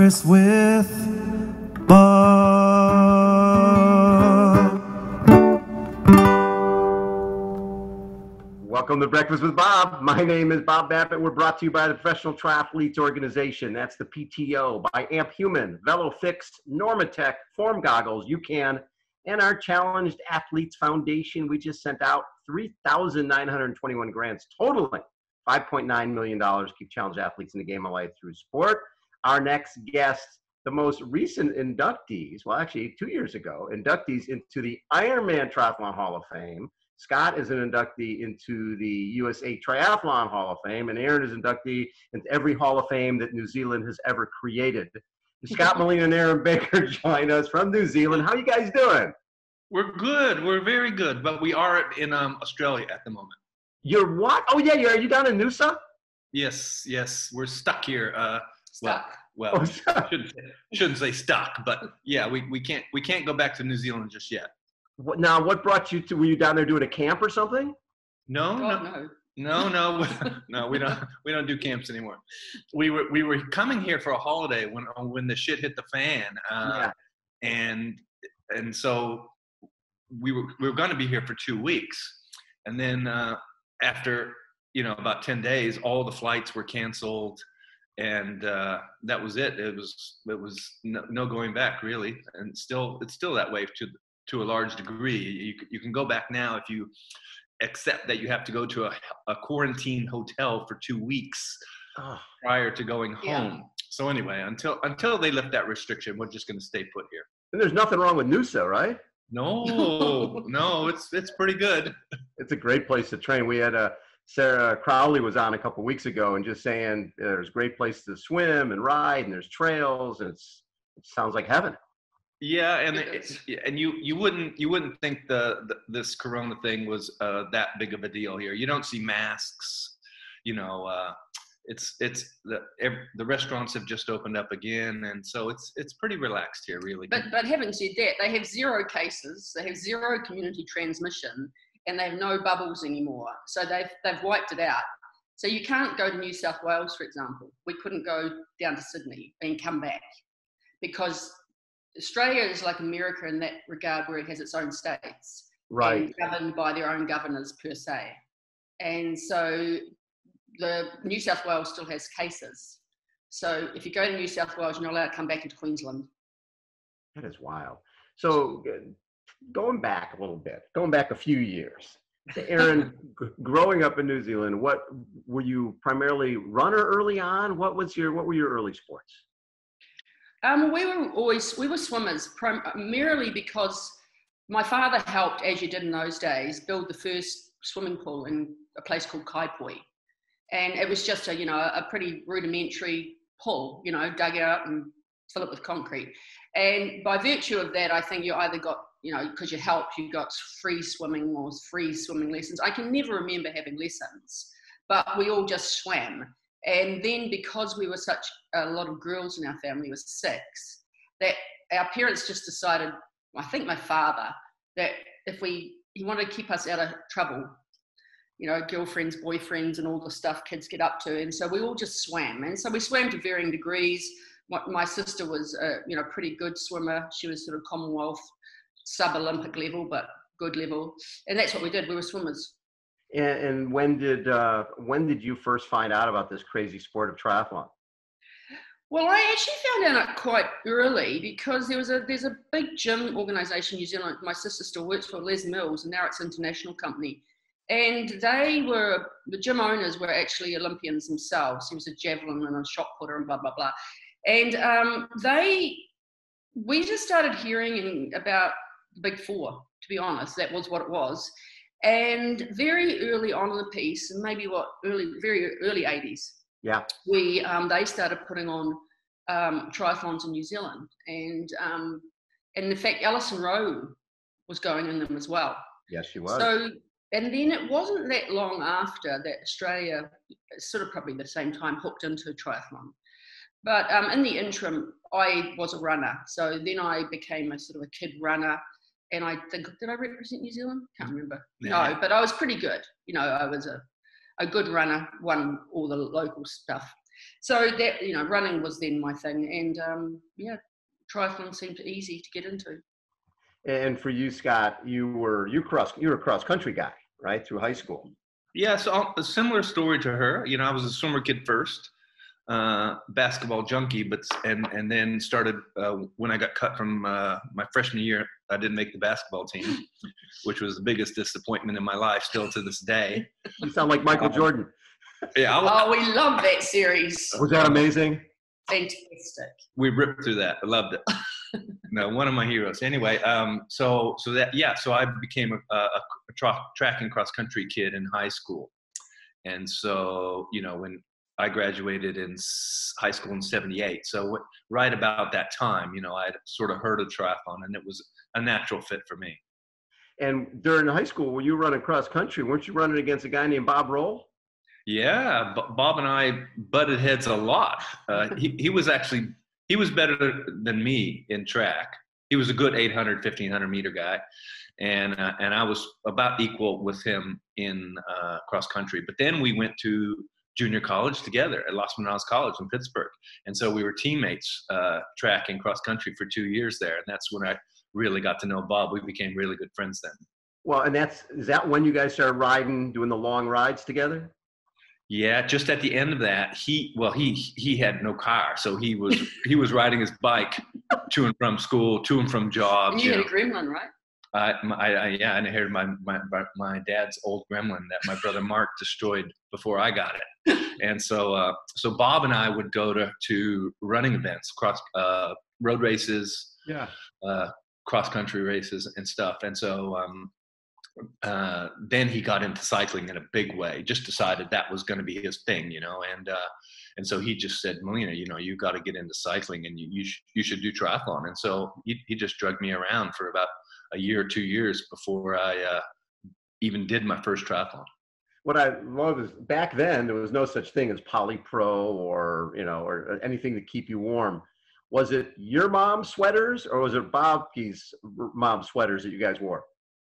Breakfast with Bob. Welcome to Breakfast with Bob. My name is Bob Babbitt. We're brought to you by the Professional Triathletes Organization. That's the PTO, by Amp Human, VeloFix, Normatec, Form Goggles, UCAN, and our Challenged Athletes Foundation. We just sent out 3,921 grants totaling $5.9 million to keep challenged athletes in the game of life through sport. Our next guest, the most recent inductees, well, actually, two years ago, inductees into the Ironman Triathlon Hall of Fame. Scott is an inductee into the USA Triathlon Hall of Fame, and Erin is an inductee into every Hall of Fame that New Zealand has ever created. Scott Molina and Erin Baker join us from New Zealand. How are you guys doing? We're good. We're very good, but we are in um, Australia at the moment. You're what? Oh yeah, you're. Are you down in Noosa? Yes, yes. We're stuck here. Uh, Stuck. Well, well stuck. shouldn't, shouldn't say stuck, but yeah, we, we can't we can't go back to New Zealand just yet. What, now, what brought you to? Were you down there doing a camp or something? No, God, no, no. no, no, no. We don't we don't do camps anymore. We were we were coming here for a holiday when when the shit hit the fan, uh, and and so we were we were going to be here for two weeks, and then uh, after you know about ten days, all the flights were canceled, and uh, that was it. It was it was no, no going back really, and still it's still that way to to a large degree. You you can go back now if you accept that you have to go to a, a quarantine hotel for two weeks Oh, prior to going Yeah. home. So anyway, until until they lift that restriction, we're just going to stay put here. and there's nothing wrong with Noosa, right? No, no, it's it's pretty good. It's a great place to train. We had a Sarah Crowley was on a couple weeks ago and just saying there's great places to swim and ride and there's trails and it's it sounds like heaven. Yeah, and It it's and you you wouldn't you wouldn't think the, the this Corona thing was uh, that big of a deal here. You don't see masks, you know. Uh, it's it's the ev the restaurants have just opened up again, and so it's it's pretty relaxed here, really. But but having said that, they have zero cases, they have zero community transmission, and they have no bubbles anymore. So they've they've wiped it out. So you can't go to New South Wales, for example. We couldn't go down to Sydney and come back because Australia is like America in that regard, where it has its own states Right. governed by their own governors per se. And so the New South Wales still has cases. So if you go to New South Wales, you're not allowed to come back into Queensland. That is wild. So uh, going back a little bit, going back a few years. Erin, growing up in New Zealand, what were you primarily runner early on? What was your what were your early sports? Um, we were always we were swimmers primarily because my father helped, as you did in those days, build the first swimming pool in a place called Kaiapoi, and it was just a you know a pretty rudimentary pool, you know, dug out and fill it with concrete. And by virtue of that, I think you either got you know because you helped, you got free swimming or free swimming lessons. I can never remember having lessons, but we all just swam. And then because we were such a lot of girls in our family was six, that our parents just decided, I think my father, that if we he wanted to keep us out of trouble, you know, girlfriends, boyfriends, and all the stuff kids get up to, and so we all just swam, and so we swam to varying degrees. My, my sister was, a, you know, pretty good swimmer. She was sort of Commonwealth sub-Olympic level, but good level, and that's what we did. We were swimmers. And, and when did uh, when did you first find out about this crazy sport of triathlon? Well, I actually found out quite early because there was a there's a big gym organisation in New Zealand. My sister still works for Les Mills, and now it's an international company. And they were the gym owners were actually Olympians themselves. He was a javelin and a shot putter and blah blah blah. And um, they, we just started hearing about Big Four. To be honest, that was what it was. And very early on in the piece, and maybe what early, very early 80s, Yeah. we um, they started putting on um, triathlons in New Zealand, and um, and in fact, Alison Rowe was going in them as well. Yes, she was. So, and then it wasn't that long after that Australia, sort of probably the same time, hooked into triathlon. But um, in the interim, I was a runner. So then I became a sort of a kid runner. And I think, did I represent New Zealand? Can't remember. Yeah. No, but I was pretty good. You know, I was a, a good runner, won all the local stuff. So that you know, running was then my thing, and um, yeah, triathlon seemed easy to get into. And for you, Scott, you were you cross you were a cross country guy, right, through high school. Yeah, so a similar story to her. You know, I was a swimmer kid first, uh, basketball junkie, but and and then started uh, when I got cut from uh, my freshman year. I didn't make the basketball team, which was the biggest disappointment in my life, still to this day. You sound like Michael Jordan. Yeah. I, oh, we love that series. Was that amazing? Fantastic. We ripped through that. I loved it. no, one of my heroes. Anyway, um, so so that yeah, so I became a, a, a tra- track and cross country kid in high school, and so you know when I graduated in high school in '78, so right about that time, you know, I would sort of heard of triathlon, and it was a natural fit for me. And during high school, when you running cross country, weren't you running against a guy named Bob Roll? Yeah, Bob and I butted heads a lot. Uh, he, he was actually he was better than me in track. He was a good 800, 1500 meter guy, and uh, and I was about equal with him in uh, cross country. But then we went to junior college together at Los Medanos College in Pittsburg, and so we were teammates uh, track and cross country for two years there, and that's when I really got to know Bob. We became really good friends then. Well, and that's is that when you guys started riding, doing the long rides together? Yeah, just at the end of that, he well he he had no car, so he was he was riding his bike to and from school, to and from jobs. And you, you had know. a gremlin, right? I, I, I, yeah, I inherited my, my my dad's old gremlin that my brother Mark destroyed before I got it, and so uh, so Bob and I would go to to running events, cross uh, road races, yeah, uh, cross country races and stuff, and so um, uh, then he got into cycling in a big way. Just decided that was going to be his thing, you know. And uh, and so he just said, Molina, you know, you got to get into cycling, and you you, sh- you should do triathlon. And so he he just drugged me around for about a year or two years before I uh, even did my first triathlon. What I love is back then there was no such thing as polypro or you know or anything to keep you warm. Was it your mom's sweaters or was it Bob's mom sweaters that you guys wore?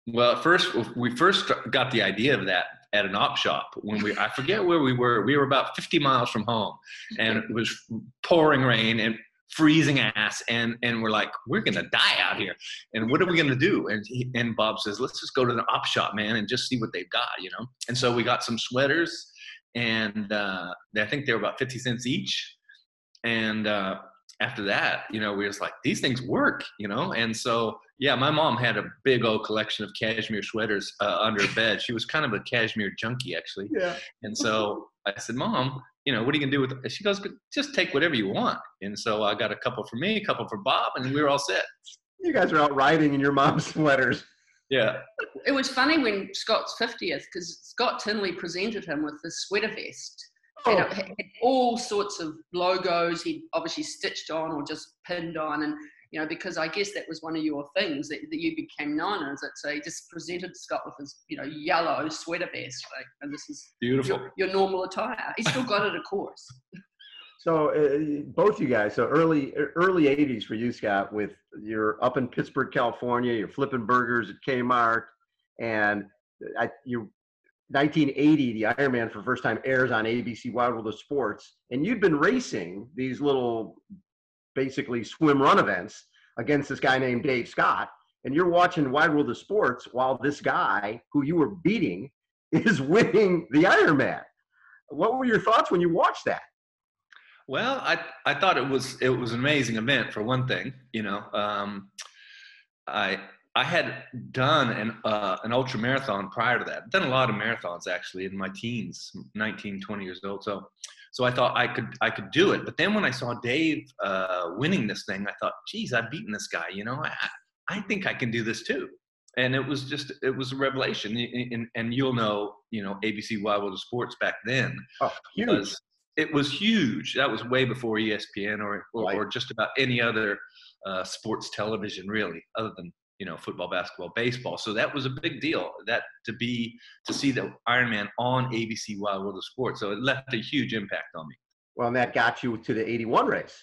Well, at first we first got the idea of that at an op shop when we I forget where we were. We were about 50 miles from home, and it was pouring rain and freezing ass, and and we're like, we're gonna die out here, and what are we gonna do? And he, and Bob says, let's just go to the op shop, man, and just see what they've got, you know. And so we got some sweaters, and uh, I think they were about 50 cents each, and uh, after that, you know, we was like, these things work, you know? And so, yeah, my mom had a big old collection of cashmere sweaters uh, under her bed. She was kind of a cashmere junkie, actually. Yeah. And so I said, Mom, you know, what are you gonna do with it? She goes, just take whatever you want. And so I got a couple for me, a couple for Bob, and we were all set. You guys are out riding in your mom's sweaters. Yeah. It was funny when Scott's 50th because Scott Tinley presented him with this sweater vest Oh. And it had all sorts of logos he'd obviously stitched on or just pinned on. And, you know, because I guess that was one of your things that, that you became known as it. So he just presented Scott with his, you know, yellow sweater vest. Like, and this is beautiful. Your, your normal attire. He still got it, of course. So uh, both you guys, so early early '80s for you, Scott, with you're up in Pittsburg, California, you're flipping burgers at Kmart, and I, you 1980, the Ironman for the first time airs on ABC Wide World of Sports, and you'd been racing these little, basically swim run events against this guy named Dave Scott, and you're watching Wide World of Sports while this guy who you were beating is winning the Ironman. What were your thoughts when you watched that? Well, I I thought it was it was an amazing event for one thing. You know, um, I I had done an uh, an ultra marathon prior to that. I've done a lot of marathons actually in my teens, 19, 20 years old. So, so I thought I could I could do it. But then when I saw Dave uh, winning this thing, I thought, geez, I've beaten this guy. You know, I I think I can do this too. And it was just it was a revelation. And, and you'll know, you know, ABC Wide World of Sports back then oh, huge. was it was huge. That was way before ESPN or or, right. or just about any other uh, sports television, really, other than you know football basketball baseball. So that was a big deal that to be to see the ironman on abc wide world of sports. So it left a huge impact on me. Well and that got you to the 81 race.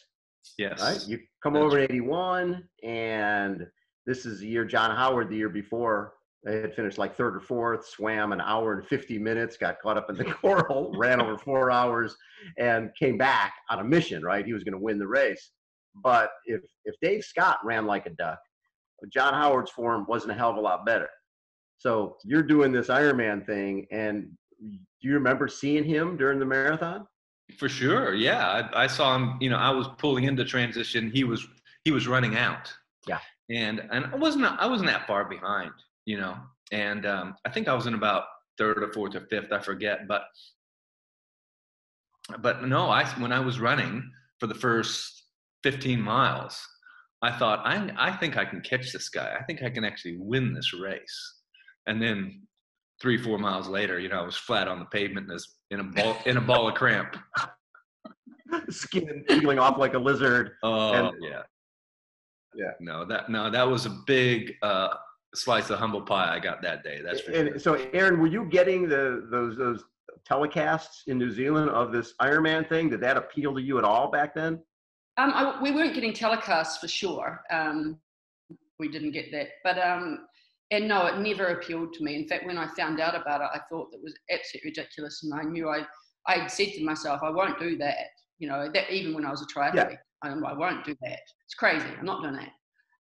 Yes. Right? You come That's over right. 81 and this is the year john howard the year before They had finished like third or fourth, swam an hour and 50 minutes, got caught up in the coral, ran over four hours, and came back on a mission, right? He was going to win the race. But if, if Dave Scott ran like a duck, John Howard's form wasn't a hell of a lot better. So you're doing this Ironman thing, and do you remember seeing him during the marathon? For sure, yeah. I, I, saw him. You know, I was pulling into transition. He was he was running out. Yeah. And and I wasn't I wasn't that far behind. You know, and um, I think I was in about third or fourth or fifth. I forget, but but no. I when I was running for the first 15 miles, I thought I I think I can catch this guy. I think I can actually win this race. And then three four miles later, you know, I was flat on the pavement in a ball in a ball of cramp. Skin peeling off like a lizard. Oh and, yeah, yeah. No, that no, that was a big uh, slice of humble pie I got that day. That's for and sure. so, Erin, were you getting the those those telecasts in New Zealand of this Ironman thing? Did that appeal to you at all back then? Um, I, we weren't getting telecasts for sure. Um, we didn't get that, but um, and no, it never appealed to me. In fact, when I found out about it, I thought it was absolutely ridiculous, and I knew I I had said to myself, I won't do that. You know, that even when I was a triathlete, yeah. I, I, won't do that. It's crazy. I'm not doing that.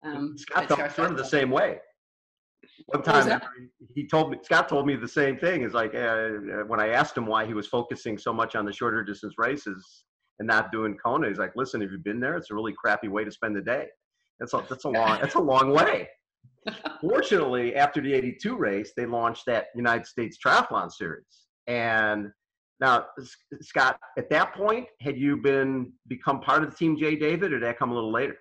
Um, Scott of the same way. One time he told me, Scott told me the same thing. Is like uh, when I asked him why he was focusing so much on the shorter distance races and not doing Kona, he's like, "Listen, if you've been there, it's a really crappy way to spend the day. That's a, that's a long that's a long way." Fortunately, after the 82 race, they launched that United States Triathlon Series. And now, Scott, at that point, had you been become part of the team Jay David, or did that come a little later?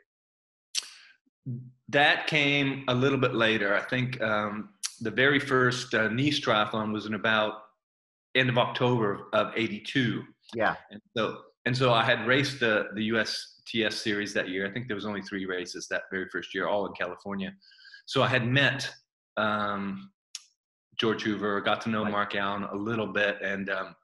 That came a little bit later. I think um, the very first uh, Nice Triathlon was in about end of October of '82. Yeah. And so, and so I had raced the the USTS series that year. I think there was only three races that very first year, all in California. So I had met um, George Hoover, got to know Mark Allen a little bit, and um,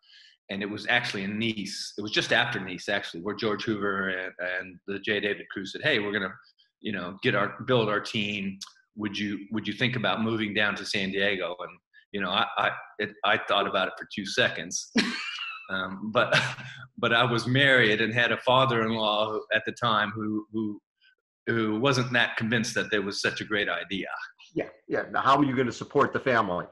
and it was actually in Nice. It was just after Nice, actually, where George Hoover and, and the Jay David crew said, "Hey, we're gonna, you know, get our build our team. Would you would you think about moving down to San Diego?" And you know, I I, it, I thought about it for two seconds. Um, but but I was married and had a father-in-law at the time who who who wasn't that convinced that there was such a great idea. Yeah, yeah. Now, how are you going to support the family?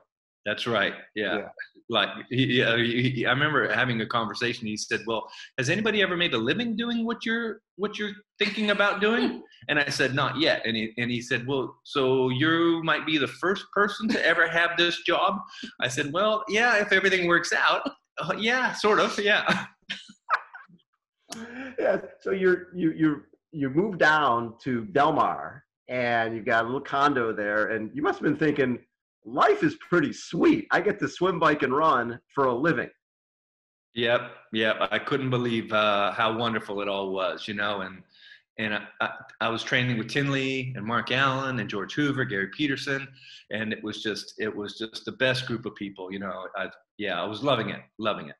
That's right. Yeah. yeah. Like, he, he, he, I remember having a conversation. He said, "Well, has anybody ever made a living doing what you're what you're thinking about doing?" And I said, "Not yet." And he and he said, "Well, so you might be the first person to ever have this job." I said, "Well, yeah, if everything works out, uh, yeah, sort of, yeah." yeah. So you're you you're you move down to Del Mar and you've got a little condo there, and you must have been thinking, life is pretty sweet. I get to swim, bike, and run for a living. Yep, yep. I couldn't believe uh, how wonderful it all was, you know. And and I, I, I, was training with Tinley and Mark Allen and George Hoover, Gary Peterson, and it was just it was just the best group of people, you know. I, yeah, I was loving it, loving it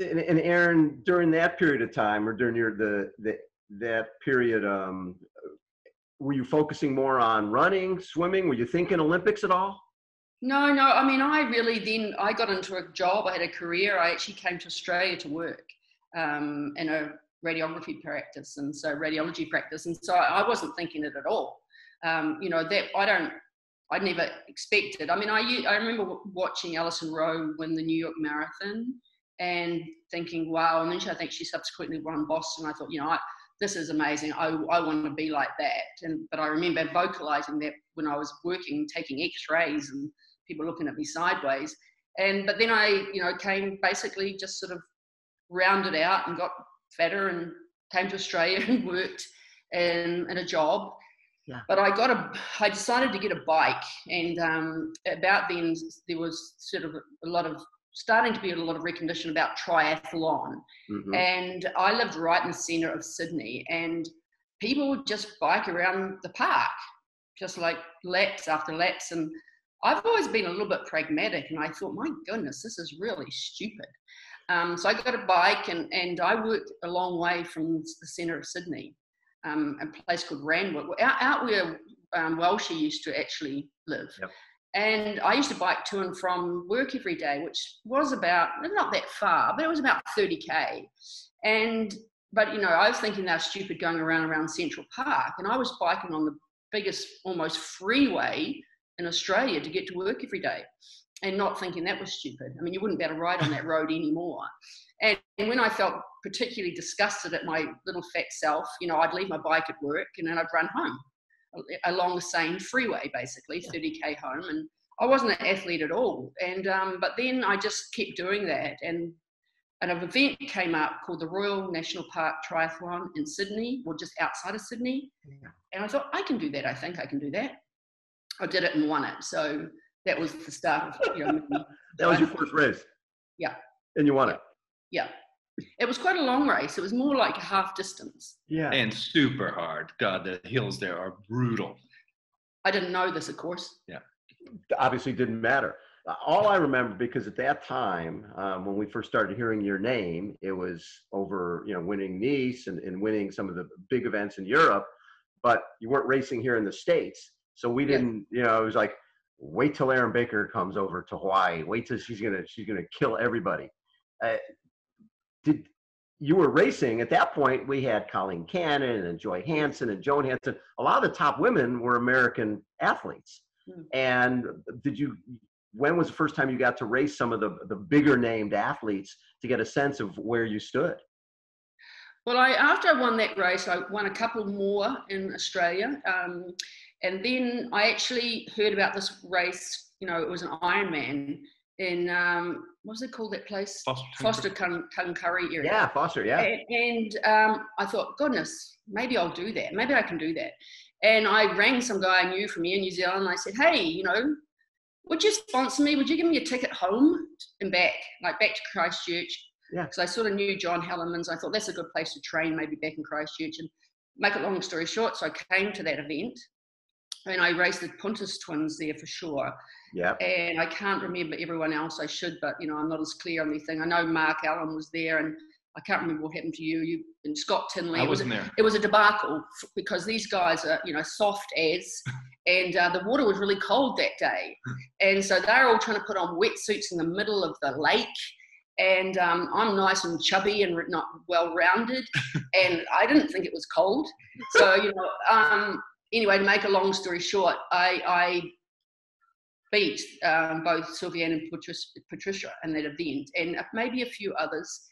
and, and Erin, during that period of time, or during your the, the that period, um, were you focusing more on running, swimming? Were you thinking Olympics at all? No, no. I mean, I really then I got into a job. I had a career. I actually came to Australia to work um, in a radiography practice, and so radiology practice, and so I wasn't thinking it at all. Um, you know that I don't. I never expected. I mean, I I remember watching Alison Rowe win the New York Marathon, and thinking, wow. And then she, I think she subsequently won Boston. I thought, you know, I, this is amazing. I, I want to be like that. And but I remember vocalizing that when I was working, taking X-rays, and people looking at me sideways. And but then I, you know, came basically just sort of rounded out and got fatter and came to Australia and worked in, in a job. Yeah. But I got a, I decided to get a bike, and um, about then there was sort of a lot of starting to be a lot of recognition about triathlon. Mm-hmm. And I lived right in the center of Sydney, and people would just bike around the park, just like laps after laps. And I've always been a little bit pragmatic, and I thought, my goodness, this is really stupid. Um, so I got a bike, and, and I worked a long way from the center of Sydney, um, a place called Randwick, out, out where um, Welch used to actually live. Yep. And I used to bike to and from work every day, which was about not that far, but it was about 30k. And but you know, I was thinking they're stupid going around around Central Park, and I was biking on the biggest almost freeway in Australia to get to work every day, and not thinking that was stupid. I mean, you wouldn't be able to ride on that road anymore. And, and when I felt particularly disgusted at my little fat self, you know, I'd leave my bike at work and then I'd run home along the same freeway, basically 30k home, and I wasn't an athlete at all. And um, but then I just kept doing that, and and an event came up called the Royal National Park Triathlon in Sydney, or just outside of Sydney. And I thought, I can do that. I think I can do that. I did it and won it. So that was the start of, you know. that was your first race? Yeah. And you won it? Yeah. It was quite a long race. It was more like a half distance. Yeah. And super hard. God, the hills there are brutal. I didn't know this, of course. Yeah. Obviously, didn't matter. All I remember, because at that time, um, when we first started hearing your name, it was over, you know, winning Nice and, and winning some of the big events in Europe, but you weren't racing here in the States. So we didn't, yeah. you know, it was like, wait till Erin Baker comes over to Hawaii. Wait till she's gonna she's gonna kill everybody. Uh, did you were racing at that point? We had Colleen Cannon and Joy Hansen and Joan Hansen. A lot of the top women were American athletes. Mm. And did you? When was the first time you got to race some of the the bigger named athletes to get a sense of where you stood? Well, I after I won that race, I won a couple more in Australia, um, and then I actually heard about this race. You know, it was an Ironman in um, what was it called that place? Forster, Foster Curry area. Yeah, Forster. Yeah. And, and um, I thought, goodness, maybe I'll do that. Maybe I can do that. And I rang some guy I knew from here in New Zealand. And I said, hey, you know, would you sponsor me? Would you give me a ticket home and back, like back to Christchurch? Yeah. Because I sort of knew John Hellemans. I thought that's a good place to train, maybe back in Christchurch. And make a long story short, so I came to that event and I raced the Puntous twins there for sure. Yeah. And I can't remember everyone else. I should, but you know, I'm not as clear on anything. I know Mark Allen was there, and I can't remember what happened to you. You and Scott Tinley. I wasn't it was there. It was a debacle because these guys are, you know, soft as, and uh, the water was really cold that day, and so they're all trying to put on wetsuits in the middle of the lake. And um, I'm nice and chubby and not well rounded, and I didn't think it was cold. So you know, um, anyway, to make a long story short, I, I beat um, both Sylviane and Patricia in that event, and maybe a few others.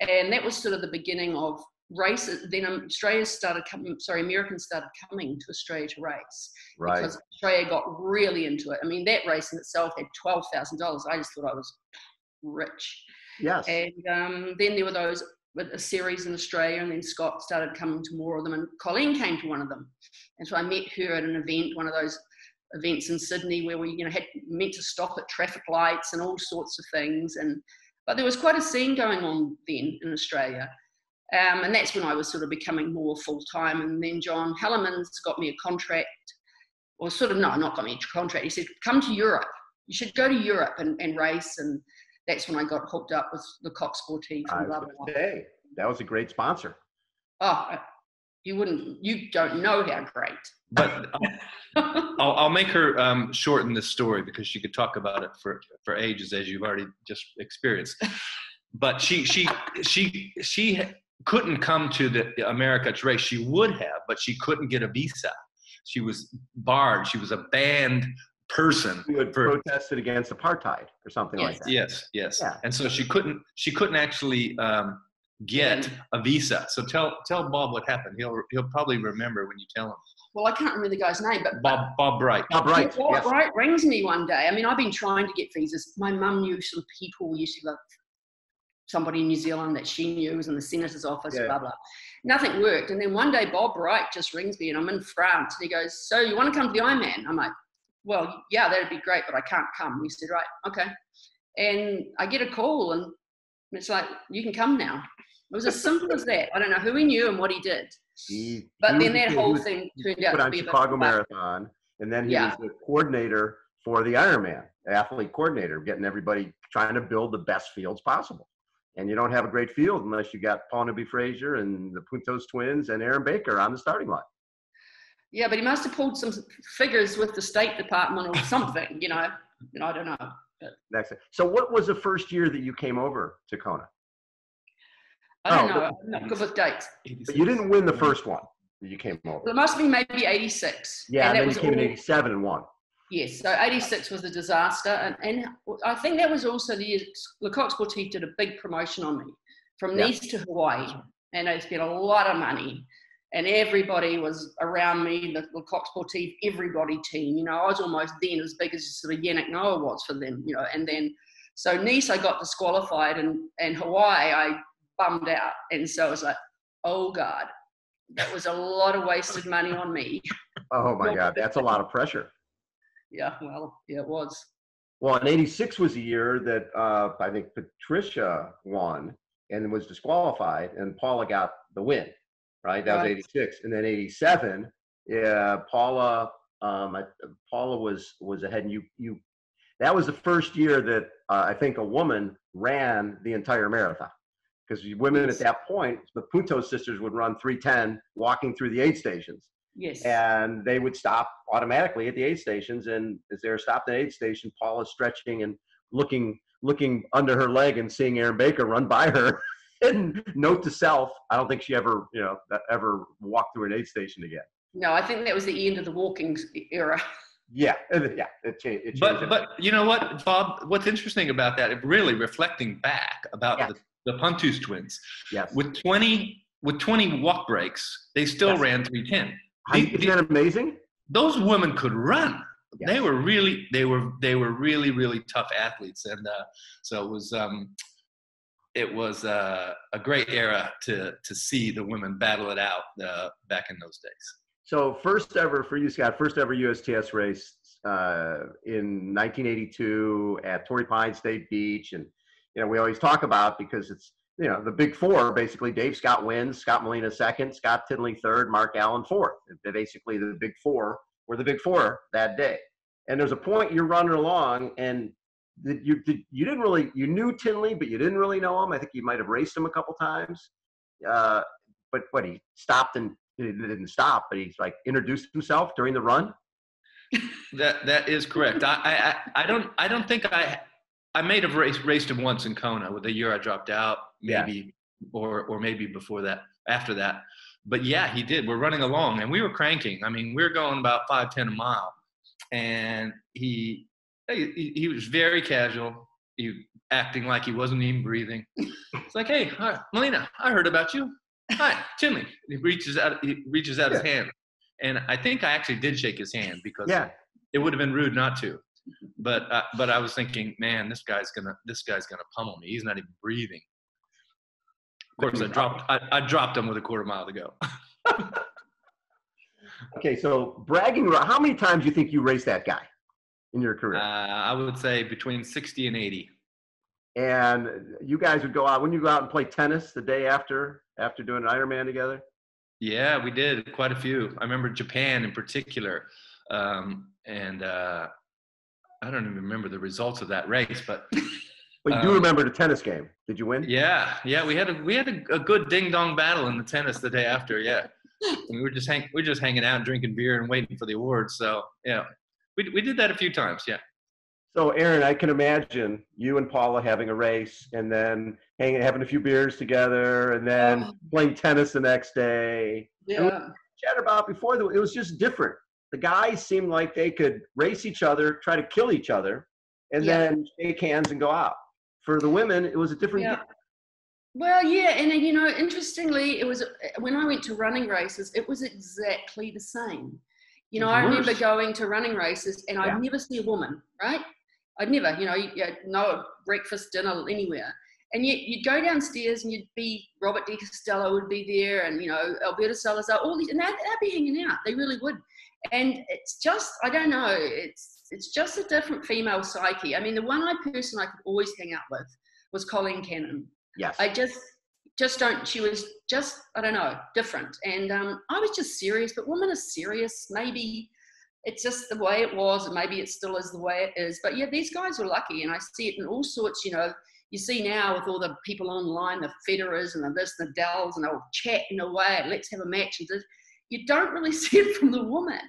And that was sort of the beginning of races. Then Australia started coming, sorry, Americans started coming to Australia to race. Right. Because Australia got really into it. I mean, that race in itself had $12,000. I just thought I was rich. Yes. And um, then there were those a series in Australia, and then Scott started coming to more of them, and Colleen came to one of them, and so I met her at an event, one of those events in Sydney where we, you know, had meant to stop at traffic lights and all sorts of things, and but there was quite a scene going on then in Australia, um, and that's when I was sort of becoming more full time, and then John Hellemans got me a contract, or sort of no, not got me a contract. He said, "Come to Europe. You should go to Europe and, and race and." That's when I got hooked up with the Coq Sportif and blah, blah, blah. Say, that was a great sponsor. Oh, you wouldn't, you don't know how great. But I'll, I'll, make her um, shorten this story because she could talk about it for, for ages, as you've already just experienced. But she, she, she, she couldn't come to the America race. She would have, but she couldn't get a visa. She was barred. She was a banned person who had for, protested against apartheid or something yes, like that. Yes, yes. Yeah. And so she couldn't she couldn't actually um, get a visa. So tell tell Bob what happened. He'll he'll probably remember when you tell him. Well, I can't remember the guy's name, but Bob Bob Bright. Bob Bright. Bob yes. Bright rings me one day. I mean, I've been trying to get visas. My mum knew some people used to love somebody in New Zealand that she knew was in the senator's office, yeah. blah blah. Nothing worked. And then one day Bob Bright just rings me and I'm in France and he goes, So you want to come to the Ironman? I'm like, well, yeah, that'd be great, but I can't come. he said, right, okay. And I get a call and it's like, you can come now. It was as simple as that. I don't know who he knew and what he did. He, but he then that whole was, thing turned out put to on be Chicago Marathon, and then he yeah. was the coordinator for the Ironman, athlete coordinator, getting everybody trying to build the best fields possible. And you don't have a great field unless you got Paula Newby Fraser and the Puntous twins and Erin Baker on the starting line Yeah, but he must have pulled some figures with the State Department or something, you know. You know, I don't know. But. Next. So, what was the first year that you came over to Kona? I don't oh, know. I'm not good with dates. But you didn't win the first one that you came over. Well, it must have been maybe 86. Yeah, and, and then you came all, in 87 and won. Yes, so 86 was a disaster. And, and I think that was also the year Le Coq Sportif did a big promotion on me from yeah. Nice to Hawaii. And they spent a lot of money and everybody was around me, the, the Coq Sportif, everybody team. You know, I was almost then as big as sort of Yannick Noah was for them, you know, and then so Nice I got disqualified and, and Hawaii I bummed out. And so I was like, oh God, that was a lot of wasted money on me. Oh my God, that's a lot of pressure. Yeah, well, yeah, it was. Well, in 86 was a year that uh, I think Patricia won and was disqualified, and Paula got the win right? That was 86. And then 87, yeah, Paula, um, I, Paula was, was ahead and you, you, that was the first year that uh, I think a woman ran the entire marathon because women at that point, the Puntous sisters would run 310 walking through the aid stations. Yes. And they would stop automatically at the aid stations. And as they're stopped at the aid station, Paula's stretching and looking looking under her leg and seeing Erin Baker run by her note to self, I don't think she ever, you know, ever walked through an aid station again. No, I think that was the end of the walking era. Yeah, yeah, it, changed. It changed but but you know what, Bob? What's interesting about that, really reflecting back about yes. the, the Puntous twins. Yes. With twenty with twenty walk breaks, they still yes. ran three ten. Isn't that amazing? Those women could run. Yes. They were really they were they were really really tough athletes, and uh, so it was. Um, it was uh, a great era to to see the women battle it out uh, back in those days. So first ever for you, Scott, first ever USTS race uh, in 1982 at Torrey Pines State Beach, and you know we always talk about because it's you know the big four basically. Dave Scott wins, Scott Molina second, Scott Tinley third, Mark Allen fourth. Basically, the big four were the big four that day. And there's a point you're running along, and did you did, you didn't really you knew Tinley, but you didn't really know him. I think you might have raced him a couple times. Uh, but what he stopped and he didn't stop, but he's like introduced himself during the run. that that is correct. I, I I don't I don't think I I may have raced raced him once in Kona with the year I dropped out, maybe yeah. or or maybe before that after that. But yeah, he did. We're running along and we were cranking. I mean, we are going about five ten a mile, and he he, he was very casual. He acting like he wasn't even breathing. It's like, hey, hi, Molina, I heard about you. Hi, Tinley. He reaches out. He reaches out yeah. his hand, and I think I actually did shake his hand because yeah. it would have been rude not to. But uh, but I was thinking, man, this guy's gonna this guy's gonna pummel me. He's not even breathing. Of course, I dropped I, I dropped him with a quarter mile to go. okay, so bragging. How many times do you think you raced that guy? In your career? Uh, I would say between 60 and 80. And you guys would go out when you go out and play tennis the day after after doing an Ironman together. Yeah, we did quite a few. I remember Japan in particular, um, and uh, I don't even remember the results of that race, but. But you do um, remember the tennis game? Did you win? Yeah, yeah. We had a we had a, a good ding dong battle in the tennis the day after. Yeah, and we were just hang we were just hanging out, drinking beer, and waiting for the awards. So yeah, we, we did that a few times, yeah. So, Erin I can imagine you and Paula having a race and then hanging, having a few beers together and then oh. playing tennis the next day. Yeah. Chat about before, it was just different. The guys seemed like they could race each other, try to kill each other, and yeah. then shake hands and go out. For the women, it was a different yeah. Well, yeah, and uh, you know, interestingly, it was uh, when I went to running races, it was exactly the same. You know, I remember going to running races and I'd never see a woman, right? I'd never, you know, you, no breakfast, dinner, anywhere. And yet you'd go downstairs and you'd be, Robert De Castella would be there and, you know, Alberto Salazar, all these, and they'd, they'd be hanging out. They really would. And it's just, I don't know, it's, it's just a different female psyche. I mean, the one I person I could always hang out with was Colleen Cannon. Yes. I just, just don't she was just i don't know different. And um, i was just serious but women are serious. Maybe it's just the way it was and maybe it still is the way it is. But yeah these guys were lucky and i see it in all sorts you know. You see now with all the people online the federers and the this and the dells and they'll chatting away let's have a match and this, you don't really see it from the woman.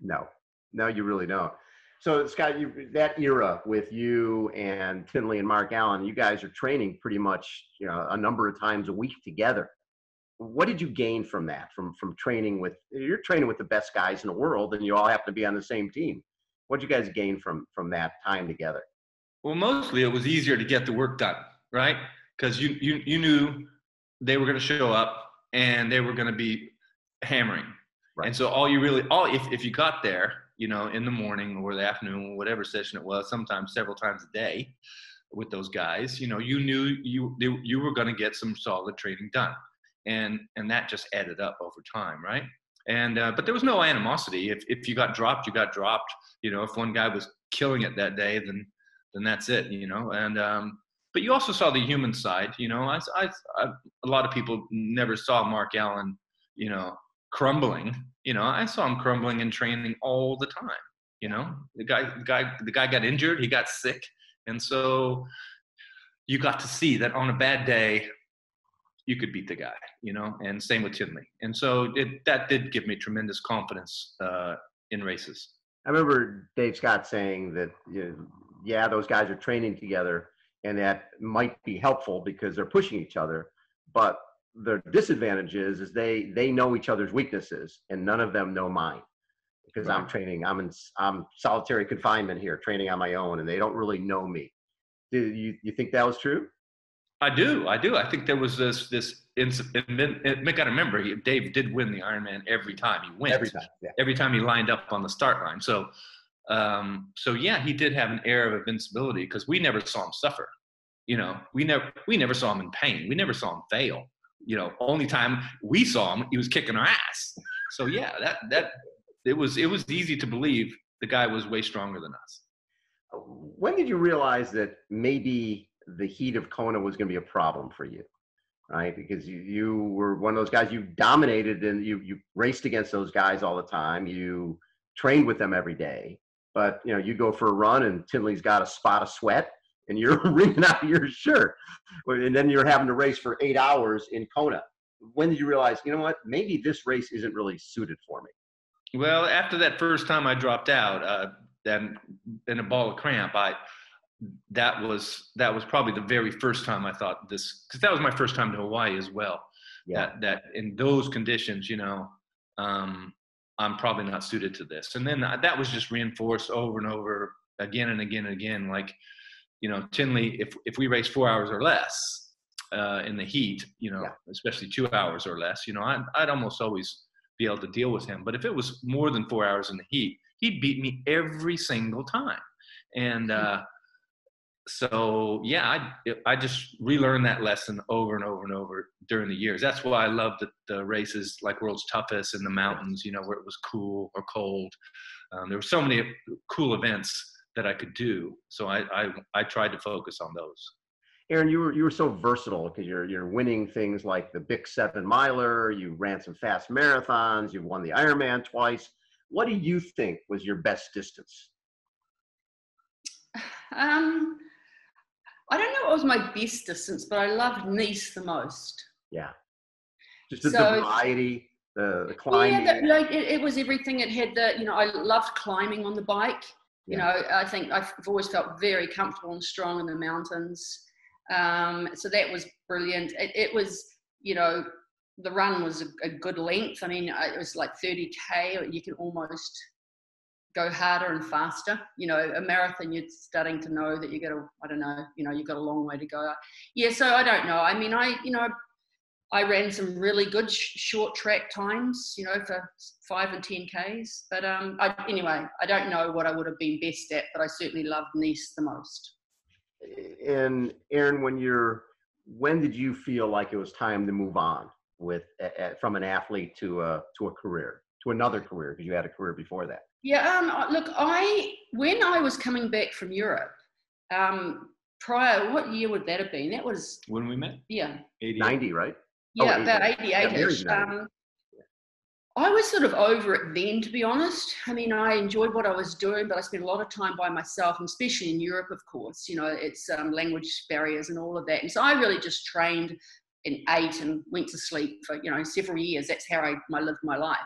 No, no, you really don't. So Scott, you, that era with you and Tinley and Mark Allen, you guys are training pretty much, you know, a number of times a week together. What did you gain from that? From from training with you're training with the best guys in the world, and you all happen to be on the same team. What did you guys gain from from that time together? Well, mostly it was easier to get the work done, right? Because you you you knew they were going to show up and they were going to be hammering, right. and so all you really all if if you got there you know, in the morning or the afternoon, whatever session it was, sometimes several times a day with those guys, you know, you knew you you were going to get some solid training done, and and that just added up over time, right? And uh, but there was no animosity. If if you got dropped, you got dropped. You know, if one guy was killing it that day, then then that's it. You know, and um, but you also saw the human side. You know, I, I, I a lot of people never saw Mark Allen. You know, crumbling. You know, I saw him crumbling in training all the time. You know, the guy, the guy, the guy got injured. He got sick, and so you got to see that on a bad day, you could beat the guy. You know, and same with Tinley. And so it, that did give me tremendous confidence uh, in races. I remember Dave Scott saying that, you know, yeah, those guys are training together, and that might be helpful because they're pushing each other. But the disadvantage is is they they know each other's weaknesses and none of them know mine because right. I'm training I'm in I'm solitary confinement here training on my own and they don't really know me. Do you you think that was true? I do, I do. I think there was this this incident. Mick, got to remember, he, Dave did win the Ironman every time he went. Every time, yeah. Every time he lined up on the start line. So, um, so yeah, he did have an air of invincibility because we never saw him suffer. You know, we never we never saw him in pain. We never saw him fail you know, only time we saw him, he was kicking our ass. So yeah, that that it was it was easy to believe the guy was way stronger than us. When did you realize that maybe the heat of Kona was going to be a problem for you? Right, because you, you were one of those guys you dominated and you you raced against those guys all the time. You trained with them every day, but you know you go for a run and Tinley's got a spot of sweat and you're wringing out your shirt. And then you're having to race for eight hours in Kona. When did you realize, you know what, maybe this race isn't really suited for me? Well, after that first time I dropped out, uh, and in a ball of cramp, I that was that was probably the very first time I thought this because that was my first time to Hawaii as well. Yeah. That that in those conditions, you know, um, I'm probably not suited to this. And then that was just reinforced over and over again and again and again. Like you know, Tinley, if if we race four hours or less uh, in the heat, you know, yeah. especially two hours or less, you know, I'd, I'd almost always be able to deal with him. But if it was more than four hours in the heat, he'd beat me every single time. And hmm. uh, so, yeah, I I just relearned that lesson over and over and over during the years. That's why I love the, the races like World's Toughest in the mountains, you know, where it was cool or cold. Um, there were so many cool events that I could do. So I, I, I tried to focus on those. Erin, you were you were so versatile because you're you're winning things like the Big Seven Miler. You ran some fast marathons. You've won the Ironman twice. What do you think was your best distance? Um, I don't know what was my best distance, but I loved Nice the most. Yeah, just the, so, the variety, the, the climbing. Yeah, the, like it, it was everything. It had the you know I loved climbing on the bike. You know, I think I've always felt very comfortable and strong in the mountains. Um, so that was brilliant. It, it, was, you know, the run was a, a, good length. I mean, it was like 30k. You can almost go harder and faster. You know, a marathon, you're starting to know that you got a, I don't know, you know, you've got a long way to go. Yeah, so I don't know. I mean, I, you know, I ran some really good sh- short track times, you know, for five and 10 Ks. But um, I, anyway, I don't know what I would have been best at, but I certainly loved Nice the most. And Erin, when you're, when did you feel like it was time to move on with from an athlete to a to a career, to another career because you had a career before that? Yeah, um, look, I when I was coming back from Europe, um, prior, what year would that have been? That was when we met. Yeah, 90, right? Yeah, oh, about 88ish. Um, I was sort of over it then, to be honest. I mean, I enjoyed what I was doing, but I spent a lot of time by myself, and especially in Europe, of course. You know, it's um, language barriers and all of that. And so I really just trained and ate and went to sleep for you know several years. That's how I, I lived my life.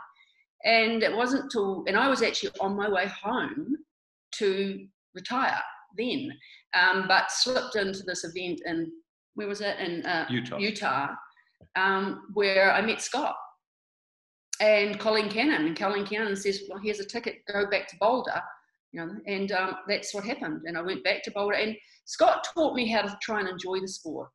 And it wasn't till, and I was actually on my way home to retire then, um, but slipped into this event in, where was it? In uh, Utah. Utah, um, where I met Scott and Colleen Cannon. And Colleen Cannon says, Well, here's a ticket, go back to Boulder. You know, and um, that's what happened. And I went back to Boulder. And Scott taught me how to try and enjoy the sport.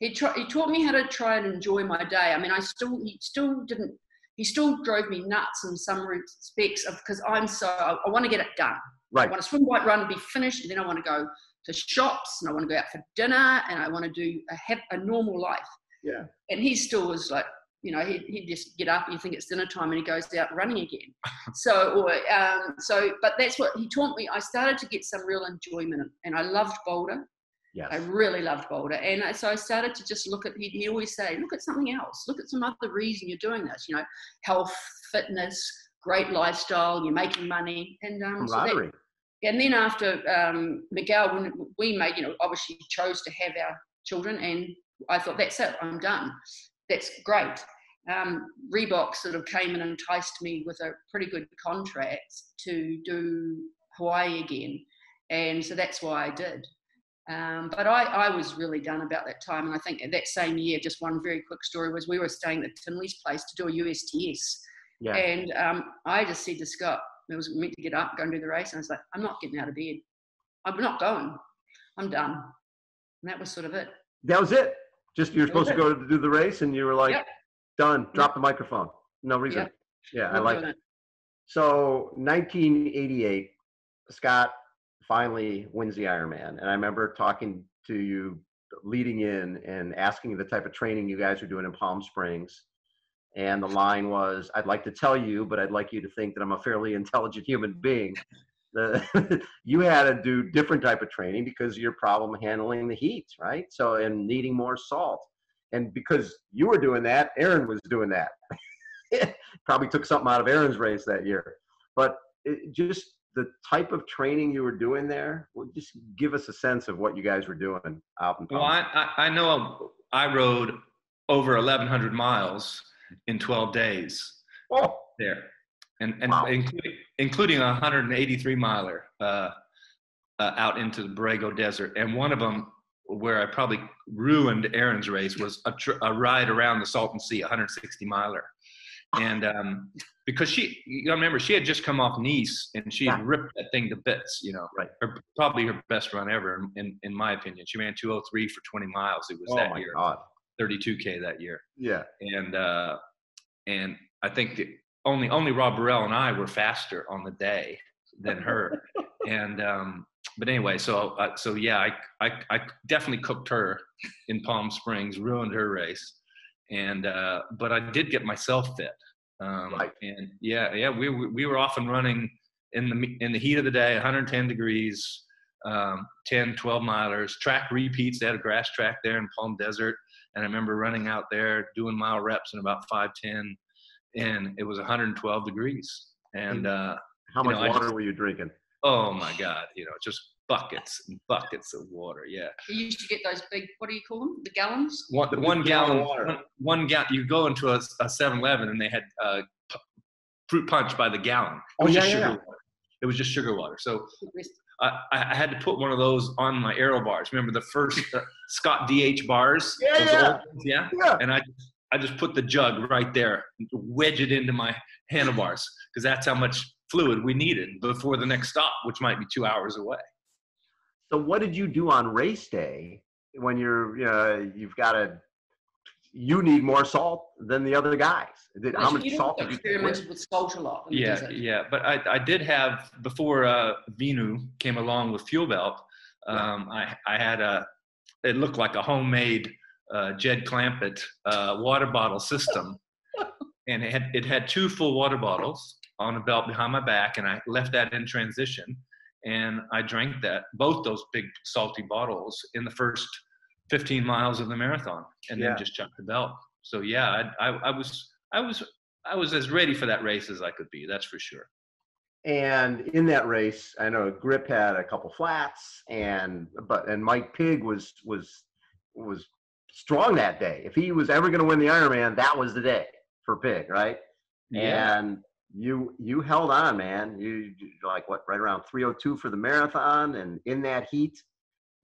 He, tra- he taught me how to try and enjoy my day. I mean, I still, he still didn't, he still drove me nuts in some respects of because I'm so, I, I want to get it done. Right. I want to swim, bike, run, be finished, and then I want to go to shops and I want to go out for dinner and I want to do a, have a normal life. Yeah. And he still was like, you know, he'd, he'd just get up you think it's dinner time and he goes out running again. so, or, um, so, but that's what he taught me. I started to get some real enjoyment and I loved Boulder. Yes. I really loved Boulder. And I- so I started to just look at, he'd, he'd always say, look at something else. Look at some other reason you're doing this, you know, health, fitness, great lifestyle, you're making money. And, um, so that, and then after um, Miguel, when we made, you know, obviously chose to have our children, and I thought that's it, I'm done. That's great. Um, Reebok sort of came and enticed me with a pretty good contract to do Hawaii again, and so that's why I did. Um, but I, I was really done about that time, and I think that same year, just one very quick story was we were staying at Tinley's place to do a USTS, Yeah. and um, I just said to Scott, I was meant to get up, go and do the race. And I was like, I'm not getting out of bed. I'm not going. I'm done. And that was sort of it. that was it. Just you're supposed to go to do the race, and you were like, Yep. done. Mm. Drop the microphone. No reason. Yep. Yeah, I like it. it. So 1988, Scott finally wins the Ironman, and I remember talking to you leading in and asking the type of training you guys are doing in Palm Springs. And the line was, "I'd like to tell you, but I'd like you to think that I'm a fairly intelligent human being." The, you had to do different type of training because of your problem handling the heat, right? So and needing more salt, and because you were doing that, Erin was doing that. Probably took something out of Erin's race that year, but it, just the type of training you were doing there. Well, just give us a sense of what you guys were doing out in. Well, Palm I, I know I rode over 1,100 miles in 12 days Oh, there, and, and Wow. including, including a 183 miler uh, uh, out into the Borrego Desert. And one of them, where I probably ruined Erin's race, was a, tr- a ride around the Salton Sea, 160 miler. And um, because she, you gotta remember, she had just come off Nice and she Yeah. ripped that thing to bits, you know. Right. Her, probably her best run ever, in, in my opinion. She ran 203 for 20 miles. It was oh that year, God. 32K that year Yeah. and uh, and I think that only only Rob Barel and I were faster on the day than her. and um, but anyway, so uh, so yeah, I, I I definitely cooked her in Palm Springs, ruined her race, and uh, but I did get myself fit. Um, Right. And yeah, yeah, we we we were off and running in the in the heat of the day, 110 degrees. Um, 10, 12 milers, track repeats. They had a grass track there in Palm Desert and I remember running out there doing mile reps in about 510 and it was 112 degrees and uh, How much know, water just- were you drinking? oh my god you know just buckets and buckets of water yeah You used to get those big, what do you call them? The gallons? one, The one gallon gallon water. one, one gallon you go into a, a 7-eleven and they had uh, p- fruit punch by the gallon it Oh, was yeah, just yeah, sugar yeah. water it was just sugar water so I, I had to put one of those on my aero bars remember the first uh, scott dh bars Yeah, yeah. old yeah Yeah. and I I just put the jug right there, wedge it into my handlebars because that's how much fluid we needed before the next stop, which might be two hours away. So what did you do on race day when you're, you know, you've got a you need more salt than the other guys? Did, how much you salt also did you with? experimented with salt a lot. Yeah, yeah. But I, I did have before uh, Venu came along with Fuel Belt. Um, I I had a it looked like a homemade uh, Jed Clampett uh, water bottle system, and it had it had two full water bottles on a belt behind my back, and I left that in transition, and I drank that both those big salty bottles in the first 15 miles of the marathon, and Yeah. then just chucked the belt. So yeah, I, I, I was I was I was as ready for that race as I could be. That's for sure. And in that race, I know Grip had a couple flats, and but and Mike Pigg was was was strong that day. If he was ever going to win the Ironman, that was the day for Pigg, right? Yeah. And you you held on, man. You like what right around 302 for the marathon, and in that heat,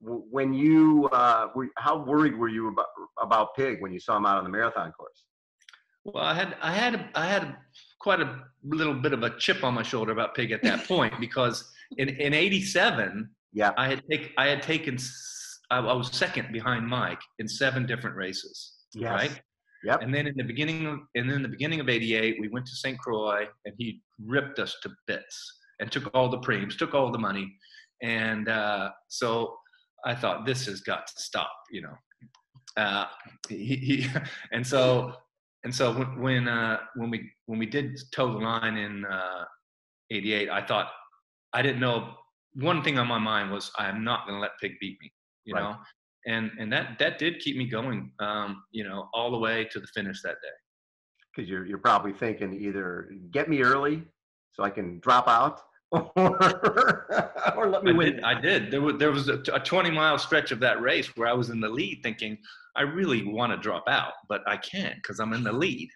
when you uh, were, how worried were you about about Pigg when you saw him out on the marathon course? Well, I had I had I had a, quite a little bit of a chip on my shoulder about Pigg at that point because in in '87, yeah, I had take I had taken I was second behind Mike in seven different races, yes. right? Yep. And then in the beginning of and then the beginning of '88, we went to St. Croix, and he ripped us to bits and took all the primes, took all the money, and uh, so I thought this has got to stop, you know. Uh, he, he and so and so when when, uh, when we when we did toe the line in '88, uh, I thought I didn't know. One thing on my mind was I am not going to let Pigg beat me, you right. know and and that that did keep me going um, you know all the way to the finish that day. Because you're you're probably thinking either get me early so i can drop out or, or let me I win. did, i did. There was there was a, a 20 mile stretch of that race where i was in the lead thinking i really want to drop out but i can't because i'm in the lead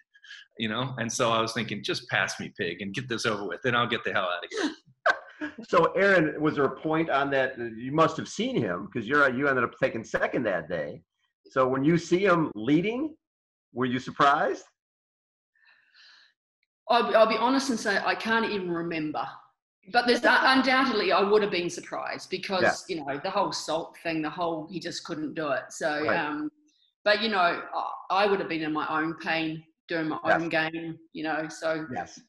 you know? And so i was thinking just pass me pigg and get this over with then i'll get the hell out of here so Erin, was there a point on that? You must have seen him because you're you ended up taking second that day. So when you see him leading, were you surprised? I'll, I'll be honest and say I can't even remember. But there's undoubtedly I would have been surprised because yeah. you know the whole salt thing, the whole he just couldn't do it. So, right. um, but you know I would have been in my own pain doing my yes. own game. You know, so yes,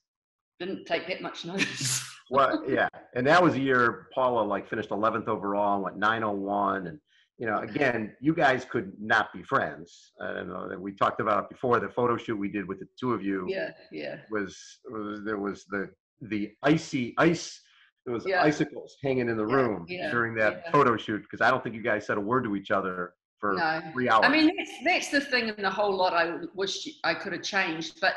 didn't take that much notice well, yeah, and that was a year Paula like finished 11th overall, and went 901, and you know, again, you guys could not be friends. I don't know that we talked about it before. The photo shoot we did with the two of you, yeah, yeah, was, was there was the the icy ice. There was yeah. icicles hanging in the room yeah, during that yeah. photo shoot because I don't think you guys said a word to each other for no. three hours. I mean, that's, that's the thing in the whole lot I wish I could have changed, but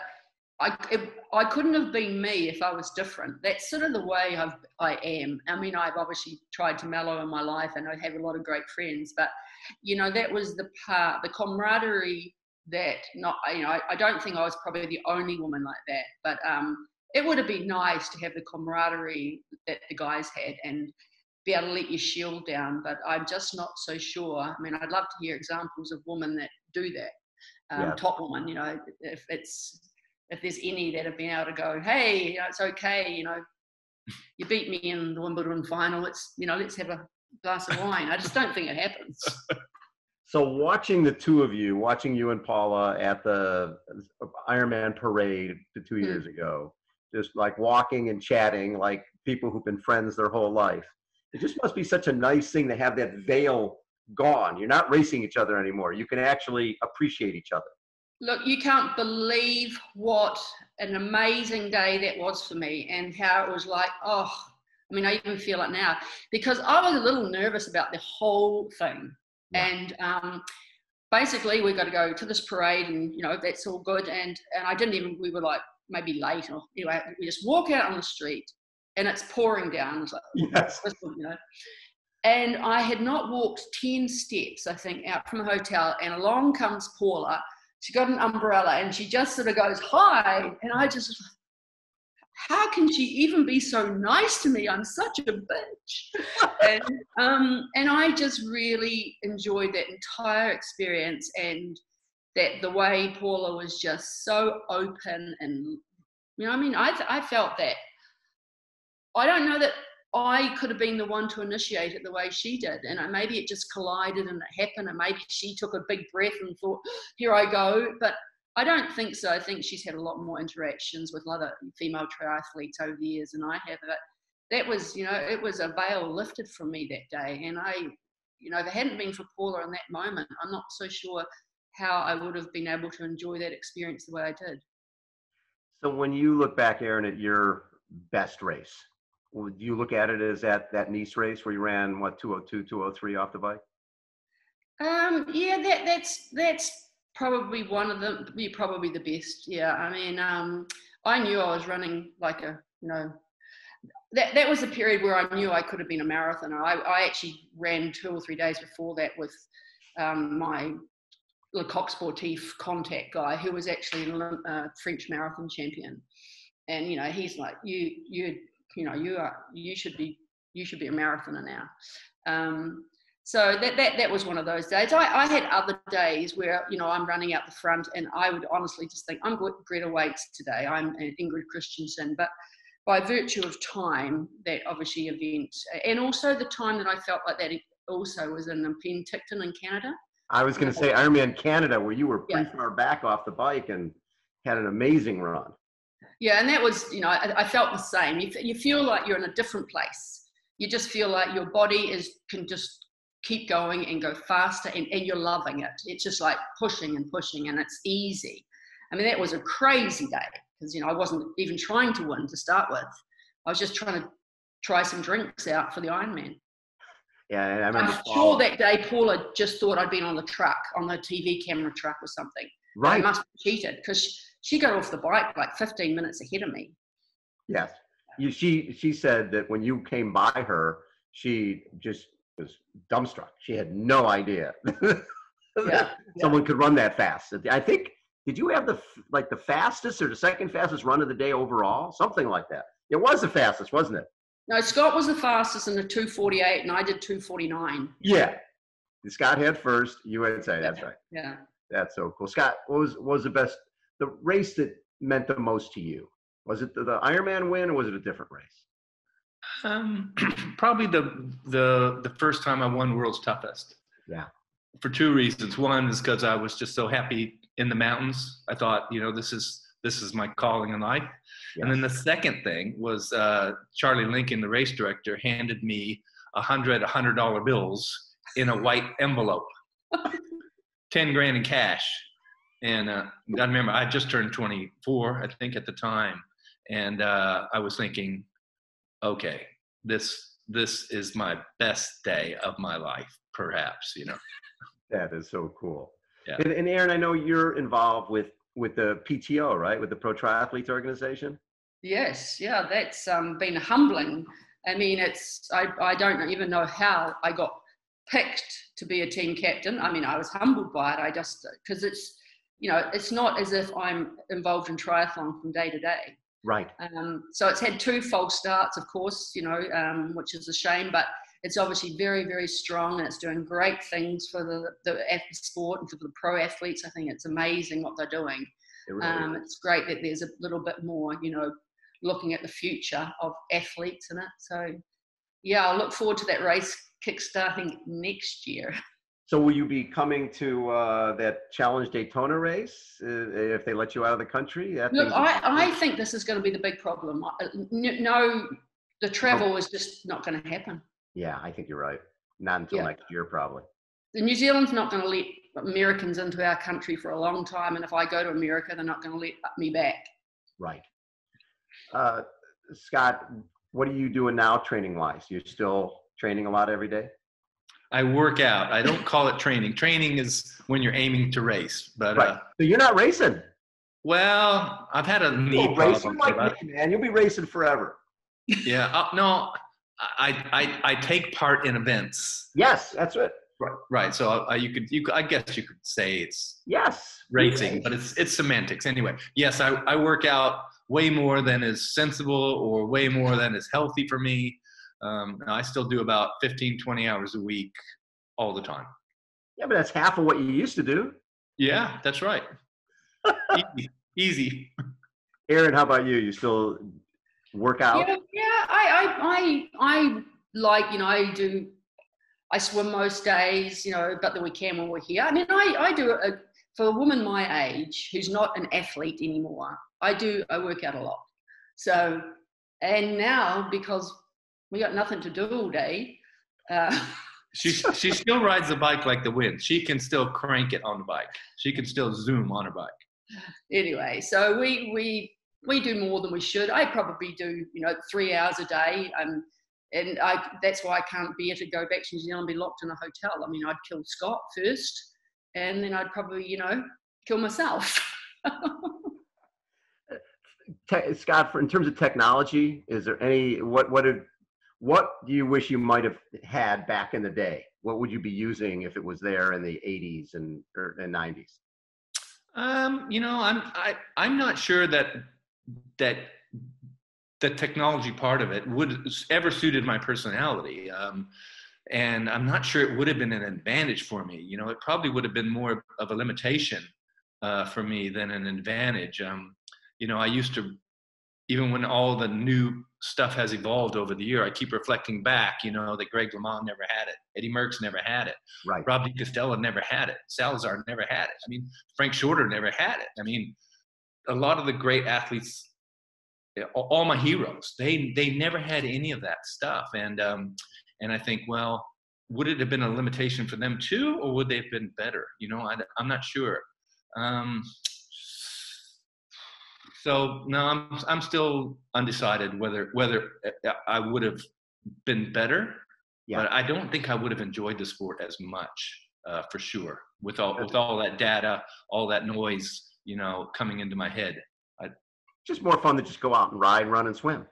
I, it, I couldn't have been me if I was different. That's sort of the way I've, I am. I mean, I've obviously tried to mellow in my life and I have a lot of great friends, but, you know, that was the part, the camaraderie that not, you know, I, I don't think I was probably the only woman like that, but um, it would have been nice to have the camaraderie that the guys had and be able to let your shield down, but I'm just not so sure. I mean, I'd love to hear examples of women that do that. Um, yeah. top woman, you know, if it's if there's any that have been able to go, hey, you know, it's okay, you know, you beat me in the Wimbledon final. Let's, you know, let's have a glass of wine. I just don't think it happens. So watching the two of you, watching you and Paula at the Ironman parade two hmm. years mm. ago, just like walking and chatting like people who've been friends their whole life. It just must be such a nice thing to have that veil gone. You're not racing each other anymore. You can actually appreciate each other. Look, you can't believe what an amazing day that was for me and how it was like, oh, I mean, I even feel it now because I was a little nervous about the whole thing. And um, basically, we got to go to this parade, and you know that's all good. And and I didn't even. We were like maybe late, or anyway, we just walk out on the street, and it's pouring down. It's like, yes. you know. And I had not walked ten steps, I think, out from the hotel, and along comes Paula she got an umbrella and she just sort of goes, Hi. And I just, how can she even be so nice to me? I'm such a bitch. and, um, and I just really enjoyed that entire experience and that the way Paula was just so open and, you know, I mean, I, I felt that. I don't know that I could have been the one to initiate it the way she did. And uh, maybe it just collided and it happened. And maybe she took a big breath and thought, oh, here I go. But I don't think so. I think she's had a lot more interactions with other female triathletes over the years than I have. But that was, you know, it was a veil lifted from me that day. And I, you know, if it hadn't been for Paula in that moment, I'm not so sure how I would have been able to enjoy that experience the way I did. So when you look back, Erin, at your best race, would you look at it as that that Nice race where you ran what 202, 203 off the bike? Um, yeah, that that's that's probably one of the probably the best. Yeah, I mean, um, I knew I was running like a you know that that was a period where I knew I could have been a marathoner. I, I actually ran two or three days before that with um, my Le Coq Sportif contact guy, who was actually a French marathon champion and you know he's like you you you know you are you should be you should be a marathoner now. Um, so that, that that was one of those days. I, I had other days where you know i'm running out the front and i would honestly just think i'm Grete Waitz today. I'm Ingrid Kristiansen but by virtue of time that obviously event and also the time that i felt like that also was in penticton in canada. I was going to say ironman canada where you were pretty yeah. far back off the bike and had an amazing run yeah, and that was, you know, I, I felt the same. You, you feel like you're in a different place. You just feel like your body is can just keep going and go faster, and, and you're loving it. It's just like pushing and pushing, and it's easy. I mean, that was a crazy day because you know I wasn't even trying to win to start with. I was just trying to try some drinks out for the Ironman. Yeah, I am sure that day Paula just thought I'd been on the truck, on the TV camera truck or something. Right. I must have cheated because she got off the bike like 15 minutes ahead of me. Yes. You, she she said that when you came by her, she just was dumbstruck. She had no idea yeah, someone yeah. could run that fast. I think did you have the like the fastest or the second fastest run of the day overall? Something like that. It was the fastest, wasn't it? No, Scott was the fastest in the 248, and I did 249. Yeah, Scott had first. You had say that's right. Yeah, that's so cool. Scott, what was what was the best the race that meant the most to you? Was it the, the Ironman win, or was it a different race? Um, probably the the the first time I won World's Toughest. Yeah. For two reasons. One is because I was just so happy in the mountains. I thought, you know, this is this is my calling in life. Yes. And then the second thing was uh, Charlie Lincoln, the race director, handed me a hundred hundred dollar bills in a white envelope, ten grand in cash and uh, I remember I just turned 24, I think, at the time, and uh, I was thinking, okay, this this is my best day of my life, perhaps. You know. That is so cool. Yeah. And, and Erin, I know you're involved with with the PTO, right? With the Pro Triathletes Organization. Yes, yeah, that's um, been humbling. I mean, it's I, I don't even know how I got picked to be a team captain. I mean, I was humbled by it. I just because it's you know, it's not as if I'm involved in triathlon from day to day. Right. Um, so it's had two false starts, of course, you know, um, which is a shame, but it's obviously very, very strong and it's doing great things for the, the sport and for the pro athletes. I think it's amazing what they're doing. It really um, it's great that there's a little bit more, you know, looking at the future of athletes in it. So, yeah, I look forward to that race kickstarting next year. So will you be coming to uh, that Challenge Daytona race uh, if they let you out of the country? That Look, I, I think this is going to be the big problem. No, the travel oh. is just not going to happen. Yeah, I think you're right. Not until yeah. next year, probably. The New Zealand's not going to let Americans into our country for a long time, and if I go to America, they're not going to let me back. Right. Uh, Scott, what are you doing now, training wise? You're still training a lot every day? I work out. I don't call it training. Training is when you're aiming to race. But right. uh, so you're not racing. Well, I've had a knee problem. Racing like me, man, you'll be racing forever. Yeah. Uh, no, I, I I take part in events. Yes, that's it. Right. Right. So uh, you could you I guess you could say it's yes racing, but it's it's semantics anyway. Yes, I I work out way more than is sensible or way more than is healthy for me. Um, I still do about 15, 20 hours a week all the time. Yeah, but that's half of what you used to do. Yeah, that's right. easy, easy. Erin, how about you? You still work out? Yeah, yeah. I, I, I, I like you know I do. I swim most days, you know, but the weekend when we're here. I mean, I, I do a, for a woman my age who's not an athlete anymore. I do. I work out a lot. So, and now because we got nothing to do all day. Uh, she she still rides the bike like the wind. She can still crank it on the bike. She can still zoom on her bike. Anyway, so we we we do more than we should. I probably do you know three hours a day, um, and I that's why I can't bear to go back to New Zealand and be locked in a hotel. I mean, I'd kill Scott first, and then I'd probably you know kill myself. Scott, for in terms of technology, is there any what what did what do you wish you might have had back in the day? What would you be using if it was there in the 80s and or, and 90s? Um, you know, I'm I, I'm not sure that that the technology part of it would ever suited my personality. Um, and I'm not sure it would have been an advantage for me. You know, it probably would have been more of a limitation uh, for me than an advantage. Um, you know, I used to, even when all the new stuff has evolved over the year, I keep reflecting back. You know, that Greg LeMond never had it, Eddie Merckx never had it, right? Rob Costello never had it, Salazar never had it. I mean, Frank Shorter never had it. I mean, a lot of the great athletes all my heroes they they never had any of that stuff and um and i think well would it have been a limitation for them too or would they have been better you know I, i'm not sure um so no i'm i'm still undecided whether whether uh, i would have been better yeah. but i don't think i would have enjoyed the sport as much uh, for sure with all with all that data all that noise you know coming into my head just more fun to just go out and ride, run, and swim.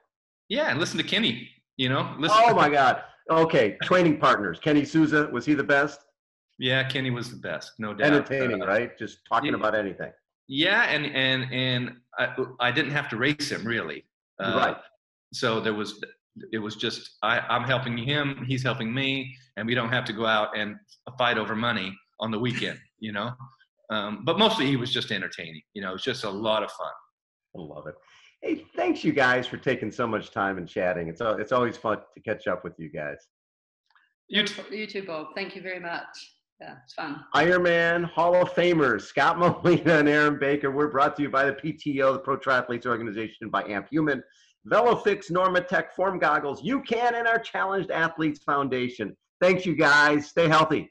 Yeah, and listen to Kenny. You know, listen. Oh my God. Okay, training partners. Kenny Souza was he the best? Yeah, Kenny was the best, no doubt. Entertaining, uh, right? Just talking yeah, about anything. Yeah, and and and I, I didn't have to race him really. Uh, right. So there was it was just I, I'm helping him, he's helping me, and we don't have to go out and fight over money on the weekend, you know. Um, but mostly he was just entertaining. You know, it was just a lot of fun. I love it. Hey, thanks you guys for taking so much time and chatting. It's it's always fun to catch up with you guys. You, t- you too, Bob. Thank you very much. Yeah, it's fun. Ironman Hall of Famers Scott Molina and Erin Baker. We're brought to you by the PTO, the Pro Triathletes Organization, by Amp Human, VeloFix, Normatec, Form Goggles, UCAN, and our Challenged Athletes Foundation. Thanks, you guys. Stay healthy.